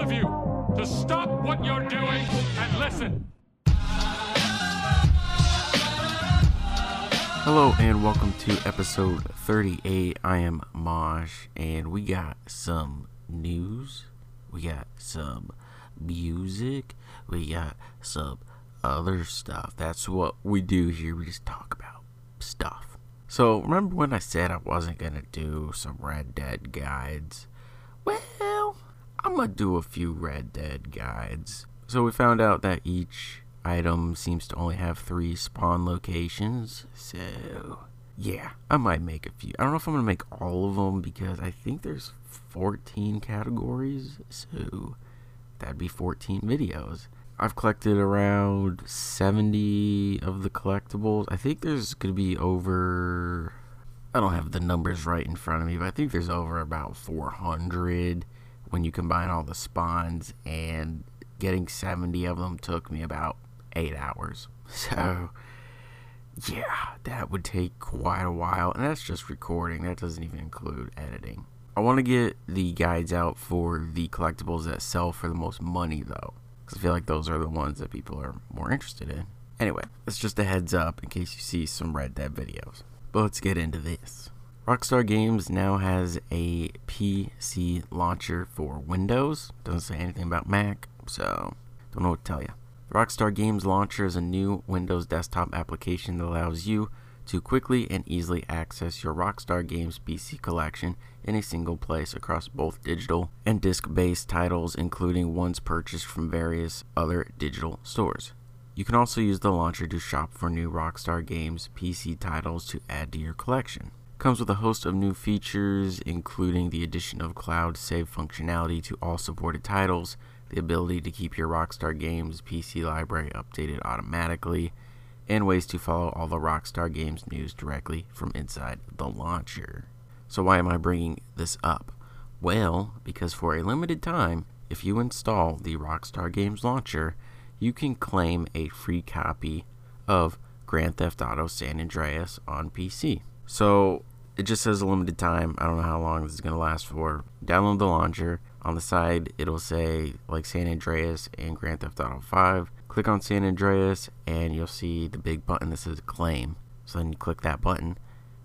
of you to stop what you're doing and listen. Hello and welcome to episode 38. I am Mosh and we got some news. We got some music. We got some other stuff. That's what we do here. We just talk about stuff. So, remember when I said I wasn't going to do some Red Dead guides? Well, I'm to do a few Red Dead guides. So, we found out that each item seems to only have three spawn locations. So, yeah, I might make a few. I don't know if I'm to make all of them because I think there's 14 categories. So, that'd be 14 videos. I've collected around 70 of the collectibles. I think there's going to be over. I don't have the numbers right in front of me, but I think there's over about 400 when you combine all the spawns, and getting 70 of them took me about 8 hours. So, yeah, that would take quite a while, and that's just recording. That doesn't even include editing. I want to get the guides out for the collectibles that sell for the most money, though. Because I feel like those are the ones that people are more interested in. Anyway, it's just a heads up in case you see some Red Dead videos. But let's get into this. Rockstar Games now has a PC launcher for Windows. Doesn't say anything about Mac, so don't know what to tell you. The Rockstar Games launcher is a new Windows desktop application that allows you to quickly and easily access your Rockstar Games PC collection in a single place across both digital and disc based titles, including ones purchased from various other digital stores. You can also use the launcher to shop for new Rockstar Games PC titles to add to your collection. Comes with a host of new features, including the addition of cloud save functionality to all supported titles, the ability to keep your Rockstar Games PC library updated automatically, and ways to follow all the Rockstar Games news directly from inside the launcher. So, why am I bringing this up? Well, because for a limited time, if you install the Rockstar Games launcher, you can claim a free copy of Grand Theft Auto San Andreas on PC. So, it just says a limited time. I don't know how long this is going to last for. Download the launcher. On the side, it'll say like San Andreas and Grand Theft Auto 5 click on San Andreas and you'll see the big button that says claim. So then you click that button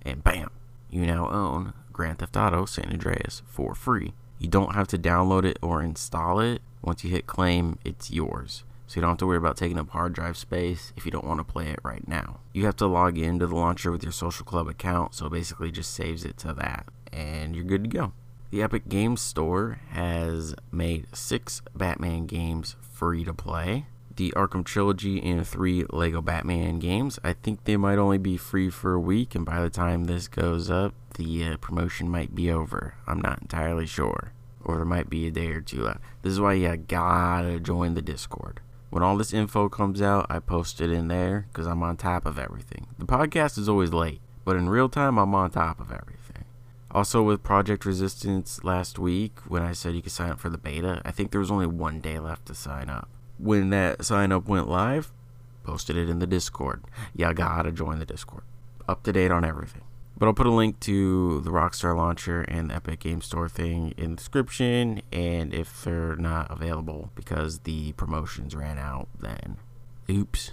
and bam, you now own Grand Theft Auto San Andreas for free. You don't have to download it or install it. Once you hit claim, it's yours. So you don't have to worry about taking up hard drive space if you don't want to play it right now. You have to log into the launcher with your social club account, so basically just saves it to that and you're good to go. The Epic Games Store has made six Batman games free to play the Arkham Trilogy and three Lego Batman games. I think they might only be free for a week, and by the time this goes up, the uh, promotion might be over. I'm not entirely sure. Or there might be a day or two left. This is why you gotta join the Discord. When all this info comes out, I post it in there because I'm on top of everything. The podcast is always late, but in real time, I'm on top of everything. Also, with Project Resistance last week, when I said you could sign up for the beta, I think there was only one day left to sign up when that sign up went live, posted it in the Discord. You gotta join the Discord. Up to date on everything. But I'll put a link to the Rockstar Launcher and Epic Game Store thing in the description. And if they're not available because the promotions ran out, then oops.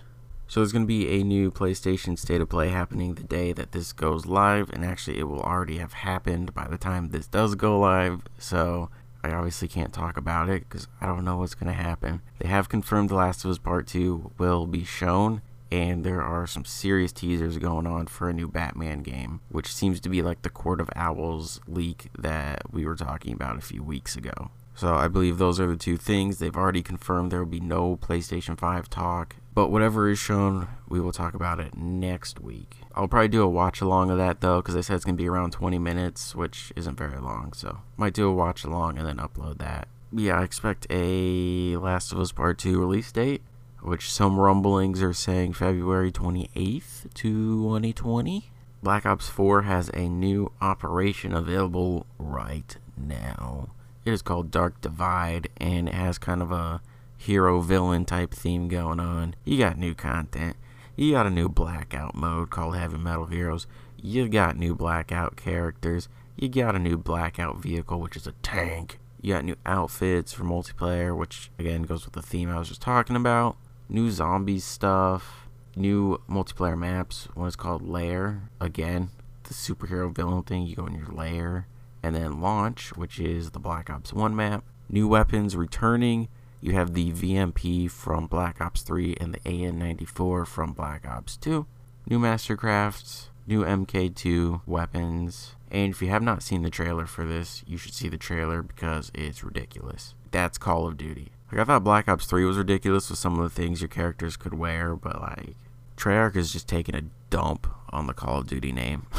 So there's going to be a new PlayStation State of Play happening the day that this goes live. And actually, it will already have happened by the time this does go live. So I obviously can't talk about it because I don't know what's going to happen. They have confirmed The Last of Us Part 2 will be shown, and there are some serious teasers going on for a new Batman game, which seems to be like the Court of Owls leak that we were talking about a few weeks ago. So I believe those are the two things. They've already confirmed there will be no PlayStation 5 talk. But whatever is shown, we will talk about it next week. I'll probably do a watch along of that though, because they said it's going to be around 20 minutes, which isn't very long. So might do a watch along and then upload that. Yeah, I expect a Last of Us Part 2 release date, which some rumblings are saying February 28th to 2020. Black Ops 4 has a new operation available right now. It is called Dark Divide, and it has kind of a hero villain type theme going on. You got new content. You got a new blackout mode called Heavy Metal Heroes. You got new blackout characters. You got a new blackout vehicle, which is a tank. You got new outfits for multiplayer, which again goes with the theme I was just talking about. New zombies stuff, new multiplayer maps. One is called Lair. Again, the superhero villain thing. You go in your lair. And then Launch, which is the Black Ops 1 map. New weapons returning. You have the VMP from Black Ops 3 and the AN94 from Black Ops 2. New Mastercrafts, new MK2 weapons. And if you have not seen the trailer for this, you should see the trailer because it's ridiculous. That's Call of Duty. Like I thought Black Ops 3 was ridiculous with some of the things your characters could wear, but like Treyarch is just taking a dump on the Call of Duty name.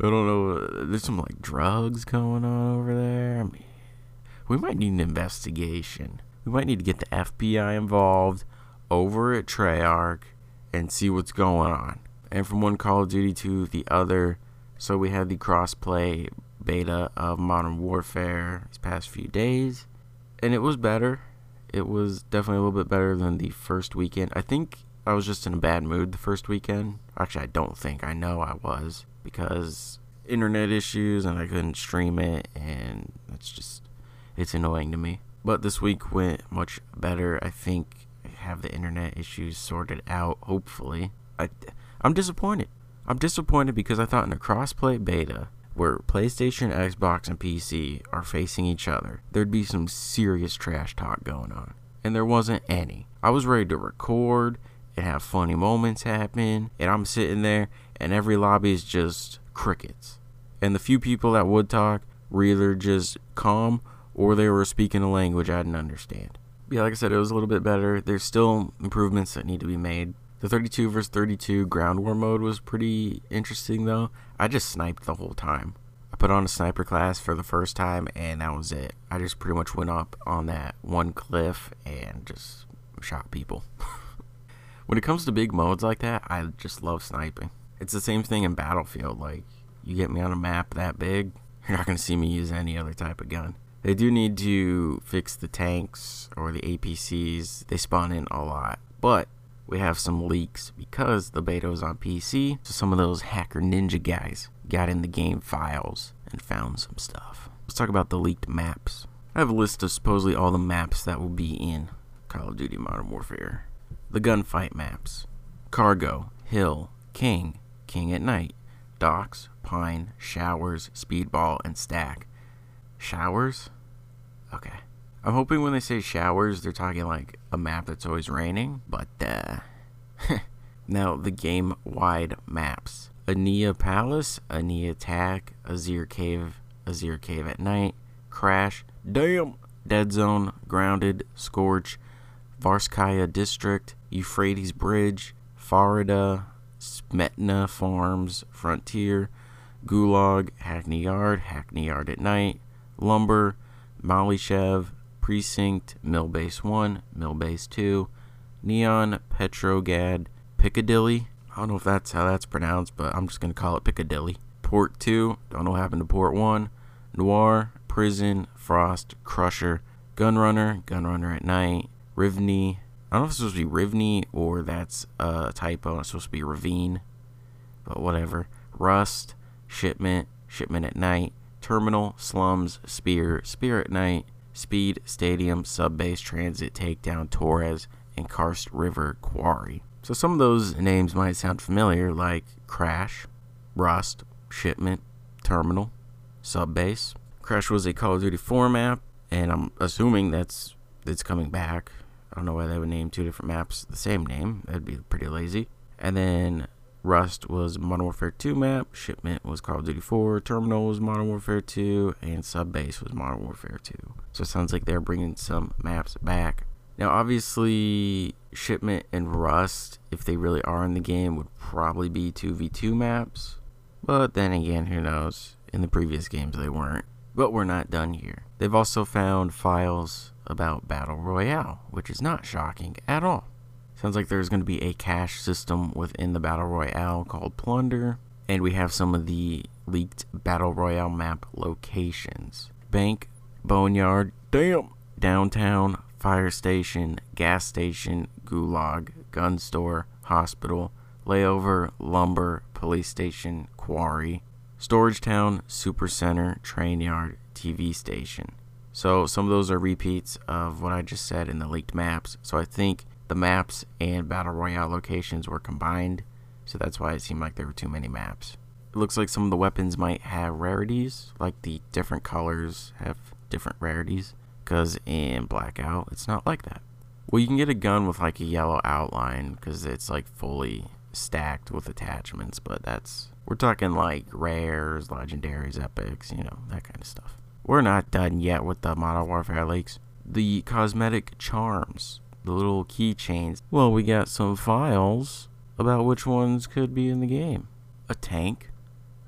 I don't know. Uh, there's some like drugs going on over there. I mean, we might need an investigation. We might need to get the FBI involved over at Treyarch and see what's going on. And from one Call of Duty to the other, so we had the crossplay beta of Modern Warfare these past few days, and it was better. It was definitely a little bit better than the first weekend. I think I was just in a bad mood the first weekend. Actually, I don't think. I know I was because internet issues and I couldn't stream it, and it's just it's annoying to me. But this week went much better. I think I have the internet issues sorted out. Hopefully, I I'm disappointed. I'm disappointed because I thought in a crossplay beta where PlayStation, Xbox, and PC are facing each other, there'd be some serious trash talk going on. And there wasn't any. I was ready to record and have funny moments happen, and I'm sitting there, and every lobby is just crickets. And the few people that would talk were either just calm or they were speaking a language I didn't understand. Yeah, like I said, it was a little bit better. There's still improvements that need to be made. The 32 versus 32 ground war mode was pretty interesting though. I just sniped the whole time. I put on a sniper class for the first time and that was it. I just pretty much went up on that one cliff and just shot people. when it comes to big modes like that, I just love sniping. It's the same thing in Battlefield. Like, you get me on a map that big, you're not going to see me use any other type of gun. They do need to fix the tanks or the APCs. They spawn in a lot. But we have some leaks because the beta was on PC. So some of those hacker ninja guys got in the game files and found some stuff. Let's talk about the leaked maps. I have a list of supposedly all the maps that will be in Call of Duty Modern Warfare. The gunfight maps Cargo, Hill, King, King at Night, Docks, Pine, Showers, Speedball, and Stack. Showers? Okay. I'm hoping when they say showers, they're talking like a map that's always raining, but uh. now, the game wide maps Ania Palace, Ania Attack, Azir Cave, Azir Cave at Night, Crash, Damn, Dead Zone, Grounded, Scorch, Varskaya District, Euphrates Bridge, Farida, Smetna Farms, Frontier, Gulag, Hackney Yard, Hackney Yard at Night, Lumber, Malyshev, Precinct, Millbase 1, Millbase 2, Neon, Petrograd, Piccadilly. I don't know if that's how that's pronounced, but I'm just going to call it Piccadilly. Port 2, don't know what happened to Port 1, Noir, Prison, Frost, Crusher, Gunrunner, Gunrunner at Night, Rivney. I don't know if it's supposed to be Rivney or that's a typo. It's supposed to be Ravine, but whatever. Rust, Shipment, Shipment at Night, Terminal, Slums, Spear, Spear at Night, Speed, Stadium, Subbase, Transit, Takedown, Torres, and Karst River Quarry. So some of those names might sound familiar, like Crash, Rust, Shipment, Terminal, Subbase. Crash was a Call of Duty 4 map, and I'm assuming that's it's coming back. I don't know why they would name two different maps the same name. That'd be pretty lazy. And then Rust was Modern Warfare 2 map, Shipment was Call of Duty 4, Terminal was Modern Warfare 2, and Subbase was Modern Warfare 2. So it sounds like they're bringing some maps back. Now, obviously, Shipment and Rust, if they really are in the game, would probably be 2v2 maps. But then again, who knows? In the previous games, they weren't. But we're not done here. They've also found files about Battle Royale, which is not shocking at all. Sounds like there's going to be a cache system within the Battle Royale called Plunder, and we have some of the leaked Battle Royale map locations Bank, Boneyard, damn, Downtown, Fire Station, Gas Station, Gulag, Gun Store, Hospital, Layover, Lumber, Police Station, Quarry, Storage Town, Super Center, Train Yard, TV station. So some of those are repeats of what I just said in the leaked maps. So I think the maps and Battle Royale locations were combined. So that's why it seemed like there were too many maps. It looks like some of the weapons might have rarities, like the different colors have different rarities. Because in Blackout, it's not like that. Well, you can get a gun with like a yellow outline because it's like fully stacked with attachments, but that's we're talking like rares, legendaries, epics, you know, that kind of stuff. We're not done yet with the Modern Warfare leaks. The cosmetic charms, the little keychains. Well, we got some files about which ones could be in the game. A tank,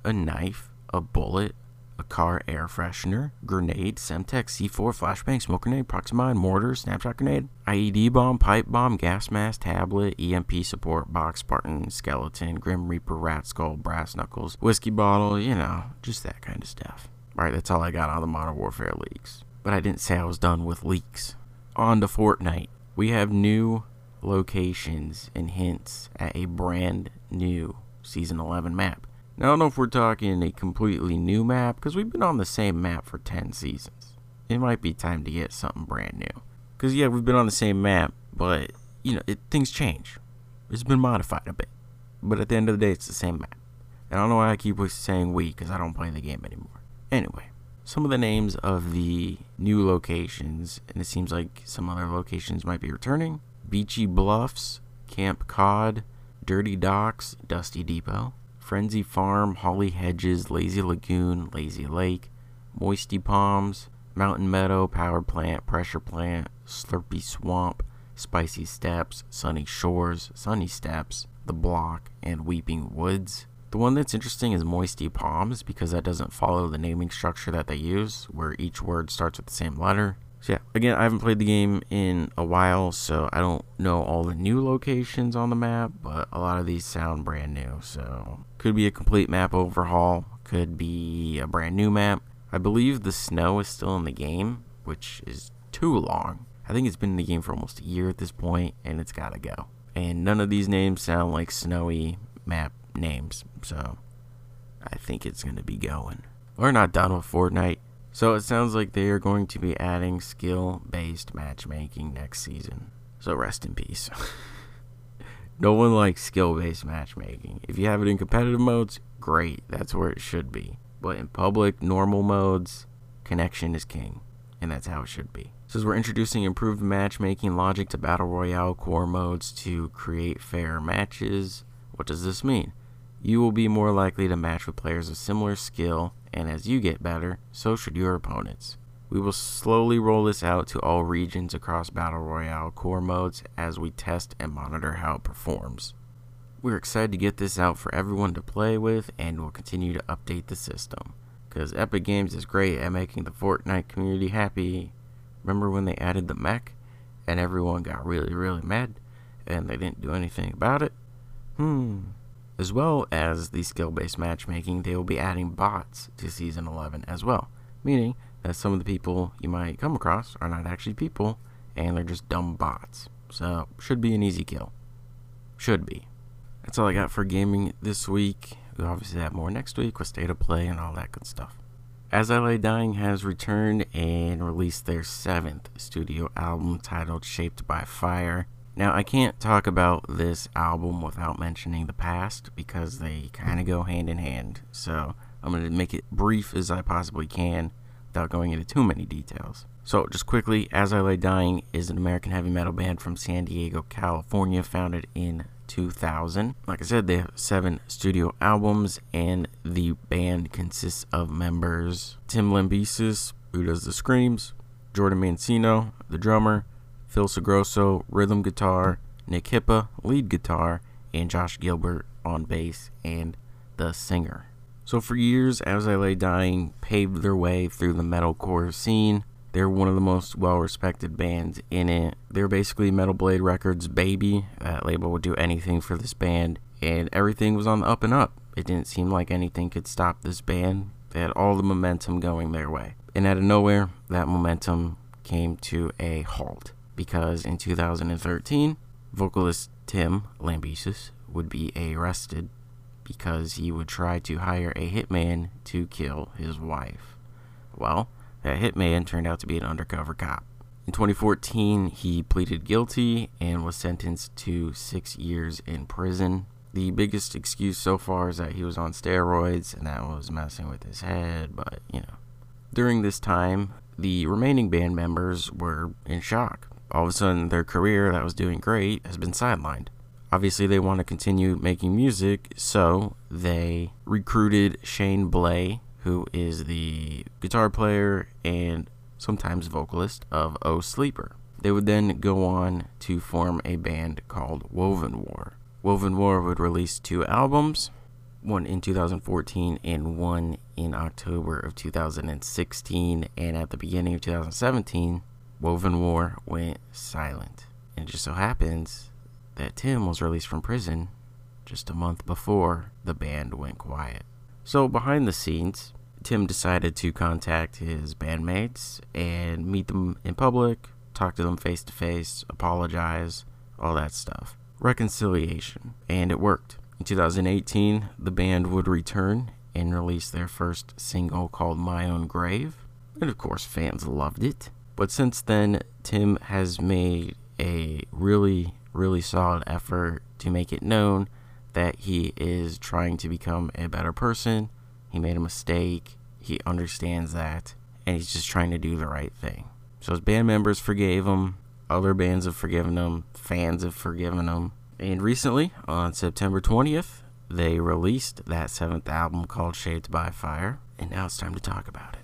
a knife, a bullet, a car air freshener, grenade, Semtex, C4, flashbang, smoke grenade, proximine, mortar, snapshot grenade, IED bomb, pipe bomb, gas mask, tablet, EMP support, box Spartan, skeleton, Grim Reaper, rat skull, brass knuckles, whiskey bottle, you know, just that kind of stuff. Right, that's all I got on the Modern Warfare leaks. But I didn't say I was done with leaks. On to Fortnite. We have new locations and hints at a brand new Season 11 map. Now, I don't know if we're talking a completely new map, because we've been on the same map for 10 seasons. It might be time to get something brand new. Because, yeah, we've been on the same map, but, you know, it, things change. It's been modified a bit. But at the end of the day, it's the same map. And I don't know why I keep saying we, because I don't play the game anymore. Anyway, some of the names of the new locations, and it seems like some other locations might be returning Beachy Bluffs, Camp Cod, Dirty Docks, Dusty Depot, Frenzy Farm, Holly Hedges, Lazy Lagoon, Lazy Lake, Moisty Palms, Mountain Meadow, Power Plant, Pressure Plant, Slurpy Swamp, Spicy Steps, Sunny Shores, Sunny Steps, The Block, and Weeping Woods. The one that's interesting is Moisty Palms because that doesn't follow the naming structure that they use, where each word starts with the same letter. So yeah, again, I haven't played the game in a while, so I don't know all the new locations on the map, but a lot of these sound brand new. So could be a complete map overhaul, could be a brand new map. I believe the snow is still in the game, which is too long. I think it's been in the game for almost a year at this point, and it's gotta go. And none of these names sound like snowy map names, so I think it's gonna be going. We're not done with Fortnite. So it sounds like they are going to be adding skill based matchmaking next season. So rest in peace. no one likes skill based matchmaking. If you have it in competitive modes, great. That's where it should be. But in public, normal modes, connection is king. And that's how it should be. Says we're introducing improved matchmaking logic to Battle Royale core modes to create fair matches. What does this mean? You will be more likely to match with players of similar skill, and as you get better, so should your opponents. We will slowly roll this out to all regions across Battle Royale core modes as we test and monitor how it performs. We're excited to get this out for everyone to play with and will continue to update the system. Because Epic Games is great at making the Fortnite community happy. Remember when they added the mech and everyone got really, really mad and they didn't do anything about it? Hmm. As well as the skill based matchmaking, they will be adding bots to Season 11 as well, meaning that some of the people you might come across are not actually people and they're just dumb bots. So, should be an easy kill. Should be. That's all I got for gaming this week. We'll obviously have more next week with State of Play and all that good stuff. As I Lay Dying has returned and released their seventh studio album titled Shaped by Fire. Now, I can't talk about this album without mentioning the past because they kind of go hand in hand. So, I'm going to make it brief as I possibly can without going into too many details. So, just quickly, As I Lay Dying is an American heavy metal band from San Diego, California, founded in 2000. Like I said, they have seven studio albums, and the band consists of members Tim Lambesis, who does the screams, Jordan Mancino, the drummer, Phil Sgrosso, rhythm guitar, Nick Hipa, lead guitar, and Josh Gilbert on bass and the singer. So for years, As I Lay Dying paved their way through the metalcore scene. They're one of the most well respected bands in it. They're basically Metal Blade Records' baby. That label would do anything for this band, and everything was on the up and up. It didn't seem like anything could stop this band. They had all the momentum going their way. And out of nowhere, that momentum came to a halt because in 2013, vocalist Tim Lambesis would be arrested because he would try to hire a hitman to kill his wife. Well, That hitman turned out to be an undercover cop. In 2014, he pleaded guilty and was sentenced to six years in prison. The biggest excuse so far is that he was on steroids and that was messing with his head, but you know. During this time, the remaining band members were in shock. All of a sudden, their career that was doing great has been sidelined. Obviously, they want to continue making music, so they recruited Shane Blay, who is the guitar player and sometimes vocalist of O Sleeper. They would then go on to form a band called Woven War. Woven War would release two albums, one in 2014 and one in October of 2016. And at the beginning of 2017, Woven War went silent. And it just so happens that Tim was released from prison just a month before the band went quiet. So, behind the scenes, Tim decided to contact his bandmates and meet them in public, talk to them face to face, apologize, all that stuff. Reconciliation. And it worked. In 2018, the band would return and release their first single called My Own Grave. And of course, fans loved it. But since then, Tim has made a really, really solid effort to make it known that he is trying to become a better person. He made a mistake he understands that, and he's just trying to do the right thing. So his band members forgave him, other bands have forgiven him, fans have forgiven him. And recently, on September 20th, they released that seventh album called Shaped by Fire, and now it's time to talk about it.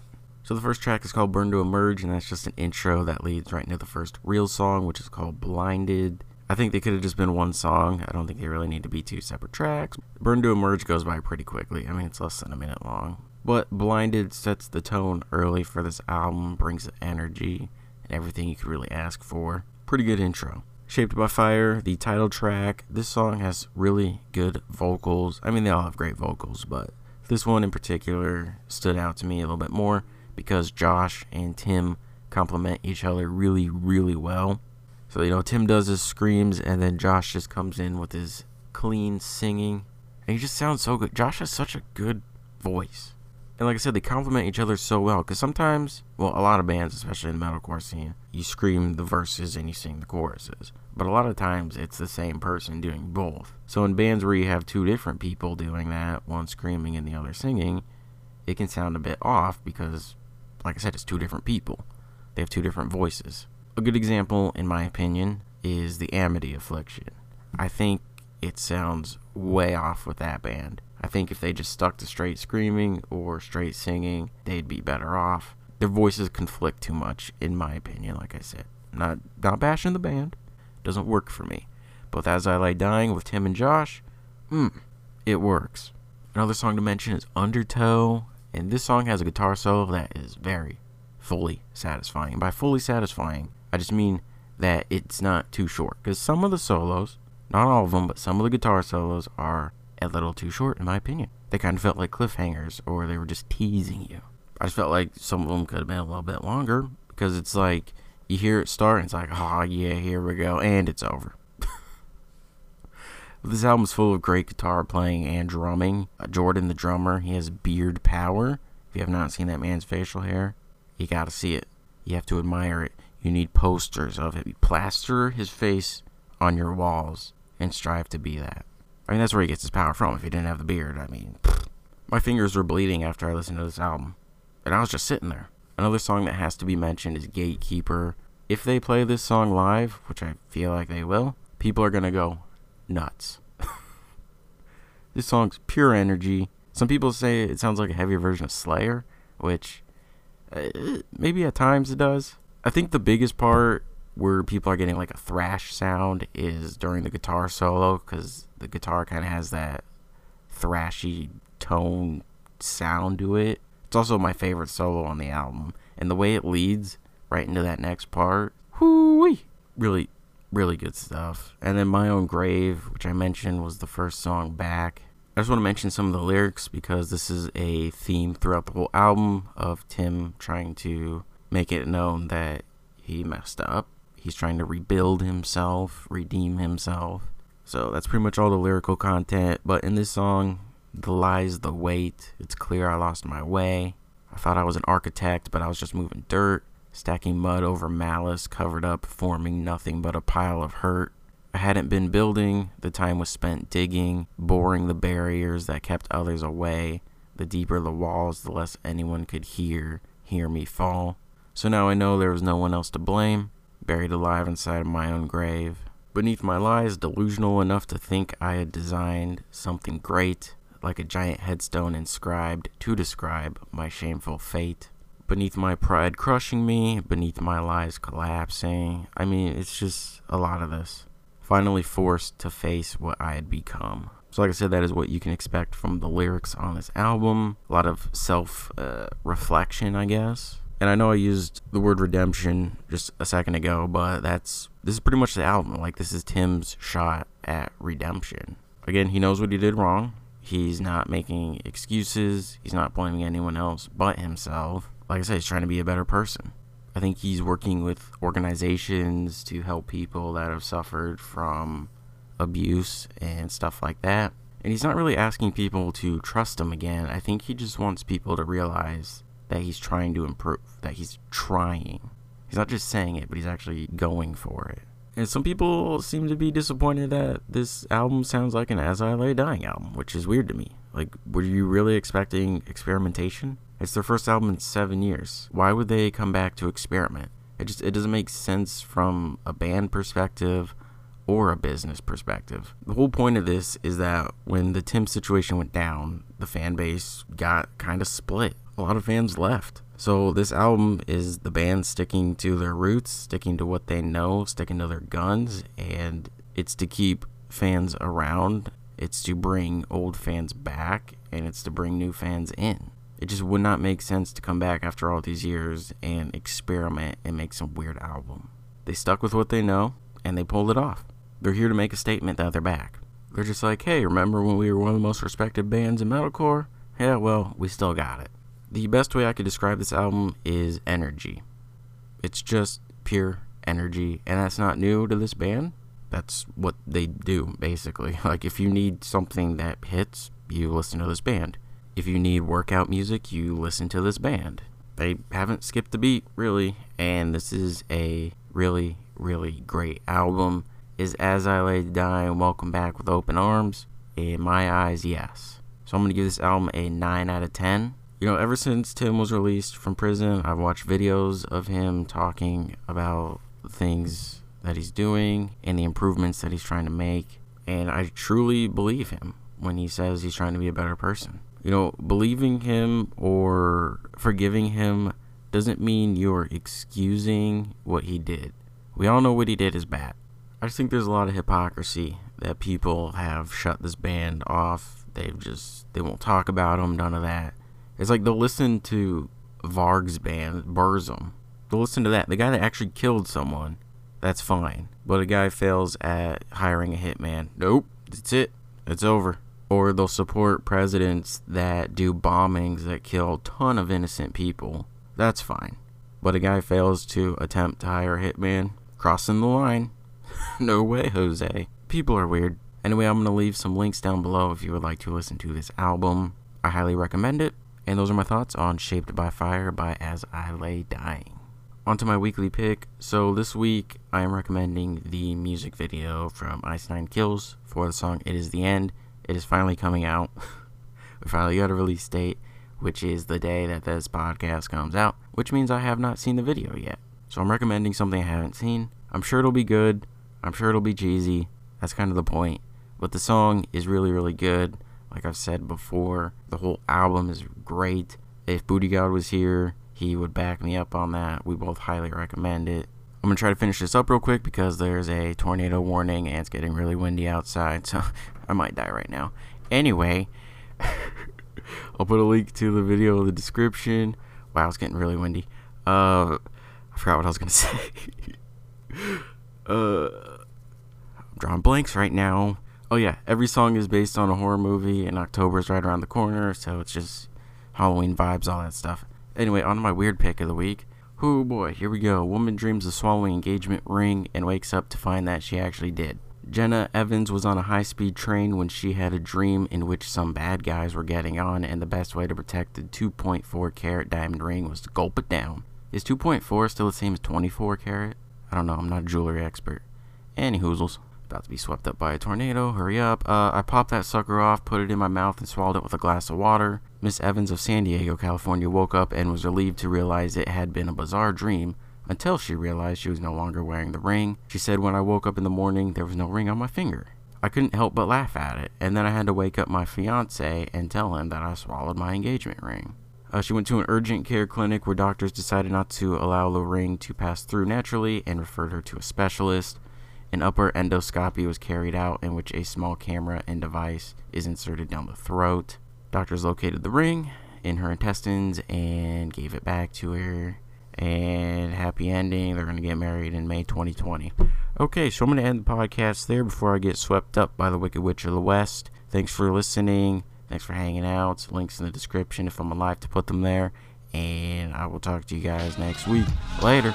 So the first track is called Burn to Emerge, and that's just an intro that leads right into the first real song, which is called Blinded. I think they could have just been one song. I don't think they really need to be two separate tracks. Burn to Emerge goes by pretty quickly. I mean, it's less than a minute long. But Blinded sets the tone early for this album, brings the energy and everything you could really ask for. Pretty good intro. Shaped by Fire, the title track. This song has really good vocals. I mean, they all have great vocals, but this one in particular stood out to me a little bit more because Josh and Tim complement each other really, really well. So, you know, Tim does his screams, and then Josh just comes in with his clean singing. And he just sounds so good. Josh has such a good voice and like I said, they complement each other so well. Because sometimes, well, a lot of bands, especially in the metalcore scene, you scream the verses and you sing the choruses. But a lot of times, it's the same person doing both. So in bands where you have two different people doing that, one screaming and the other singing, it can sound a bit off because, like I said, it's two different people. They have two different voices. A good example, in my opinion, is the Amity Affliction. I think it sounds way off with that band. I think if they just stuck to straight screaming or straight singing, they'd be better off. Their voices conflict too much, in my opinion, like I said. Not not bashing the band. Doesn't work for me. Both As I Lay Dying with Tim and Josh, hmm, it works. Another song to mention is Undertow, and this song has a guitar solo that is very fully satisfying. By fully satisfying, I just mean that it's not too short. Because some of the solos, not all of them, but some of the guitar solos are a little too short, in my opinion. They kind of felt like cliffhangers, or they were just teasing you. I just felt like some of them could have been a little bit longer because it's like you hear it start and it's like, oh yeah, here we go, and it's over. This album is full of great guitar playing and drumming. Uh, Jordan, the drummer, he has beard power. If you have not seen that man's facial hair, you gotta see it. You have to admire it. You need posters of it. You plaster his face on your walls and strive to be that. I mean, that's where he gets his power from. If he didn't have the beard, I mean, my fingers were bleeding after I listened to this album, and I was just sitting there. Another song that has to be mentioned is Gatekeeper. If they play this song live, which I feel like they will, people are gonna go nuts. this song's pure energy. Some people say it sounds like a heavier version of Slayer, which uh, maybe at times it does. I think the biggest part where people are getting like a thrash sound is during the guitar solo because the guitar kind of has that thrashy tone sound to it. It's also my favorite solo on the album, and the way it leads right into that next part, whoo really, really good stuff. And then my own grave, which I mentioned was the first song back. I just want to mention some of the lyrics because this is a theme throughout the whole album of Tim trying to make it known that he messed up He's trying to rebuild himself, redeem himself. So that's pretty much all the lyrical content. But in this song, the lies, the weight, it's clear I lost my way. I thought I was an architect, but I was just moving dirt, stacking mud over malice, covered up, forming nothing but a pile of hurt. I hadn't been building, the time was spent digging, boring the barriers that kept others away. The deeper the walls, the less anyone could hear, hear me fall. So now I know there was no one else to blame, buried alive inside my own grave. Beneath my lies, delusional enough to think I had designed something great, like a giant headstone inscribed to describe my shameful fate. Beneath my pride crushing me, beneath my lies collapsing. I mean, it's just a lot of this. Finally forced to face what I had become. So, like I said, that is what you can expect from the lyrics on this album. A lot of self uh, reflection, I guess. And I know I used the word redemption just a second ago, but that's this is pretty much the album. Like this is Tim's shot at redemption. Again, he knows what he did wrong. He's not making excuses. He's not blaming anyone else but himself. Like I said, he's trying to be a better person. I think he's working with organizations to help people that have suffered from abuse and stuff like that. And he's not really asking people to trust him again. I think he just wants people to realize that he's trying to improve, that he's trying. He's not just saying it, but he's actually going for it. And some people seem to be disappointed that this album sounds like an As I Lay Dying album, which is weird to me. Like, were you really expecting experimentation? It's their first album in seven years. Why would they come back to experiment? It just it doesn't make sense from a band perspective or a business perspective. The whole point of this is that when the Tim situation went down, the fan base got kind of split. A lot of fans left. So this album is the band sticking to their roots, sticking to what they know, sticking to their guns, and it's to keep fans around. It's to bring old fans back, and it's to bring new fans in. It just would not make sense to come back after all these years and experiment and make some weird album. They stuck with what they know, and they pulled it off. They're here to make a statement that they're back. They're just like, hey, remember when we were one of the most respected bands in metalcore? Yeah, well, we still got it. The best way I could describe this album is energy. It's just pure energy, and that's not new to this band. That's what they do, basically. Like, if you need something that hits, you listen to this band. If you need workout music, you listen to this band. They haven't skipped a beat, really, and this is a really, really great album. Is As I Lay Dying Welcome Back with Open Arms? In my eyes, yes. So I'm to give this album a 9 out of 10. You know, ever since Tim was released from prison, I've watched videos of him talking about things that he's doing and the improvements that he's trying to make. And I truly believe him when he says he's trying to be a better person. You know, believing him or forgiving him doesn't mean you're excusing what he did. We all know what he did is bad. I just think there's a lot of hypocrisy that people have shut this band off. They've just, they won't talk about him, none of that. It's like they'll listen to Varg's band, Burzum. They'll listen to that. The guy that actually killed someone, that's fine. But a guy fails at hiring a hitman. Nope, that's it. It's over. Or they'll support presidents that do bombings that kill a ton of innocent people. That's fine. But a guy fails to attempt to hire a hitman, crossing the line. no way, Jose. People are weird. Anyway, I'm going to leave some links down below if you would like to listen to this album. I highly recommend it. And those are my thoughts on Shaped by Fire by As I Lay Dying. On to my weekly pick. So this week I am recommending the music video from Ice Nine Kills for the song It Is the End. It is finally coming out. we finally got a release date, which is the day that this podcast comes out, which means I have not seen the video yet. So I'm recommending something I haven't seen. I'm sure it'll be good. I'm sure it'll be cheesy. That's kind of the point. But the song is really, really good. Like I've said before, the whole album is great. If Booty God was here, he would back me up on that. We both highly recommend it. I'm going to try to finish this up real quick because there's a tornado warning and it's getting really windy outside, so I might die right now. Anyway, I'll put a link to the video in the description. Wow, it's getting really windy. Uh, I forgot what I was going to say. uh, I'm drawing blanks right now. Oh yeah, every song is based on a horror movie, and October's right around the corner, so it's just Halloween vibes, all that stuff. Anyway, on to my weird pick of the week. Oh boy, here we go. Woman dreams of swallowing engagement ring and wakes up to find that she actually did. Jenna Evans was on a high speed train when she had a dream in which some bad guys were getting on, and the best way to protect the 2.4 carat diamond ring was to gulp it down. Is 2.4 still the same as 24 carat? I don't know, I'm not a jewelry expert. Any hoozles. About to be swept up by a tornado, hurry up. Uh, I popped that sucker off, put it in my mouth, and swallowed it with a glass of water. Miss Evans of San Diego, California woke up and was relieved to realize it had been a bizarre dream until she realized she was no longer wearing the ring. She said, When I woke up in the morning, there was no ring on my finger. I couldn't help but laugh at it, and then I had to wake up my fiance and tell him that I swallowed my engagement ring. Uh, she went to an urgent care clinic where doctors decided not to allow the ring to pass through naturally and referred her to a specialist. An upper endoscopy was carried out in which a small camera and device is inserted down the throat. Doctors located the ring in her intestines and gave it back to her and happy ending. They're going to get married in May 2020. Okay, so I'm going to end the podcast there before I get swept up by the Wicked Witch of the West. Thanks for listening. Thanks for hanging out. Links in the description if I'm alive to put them there. And I will talk to you guys next week. Later.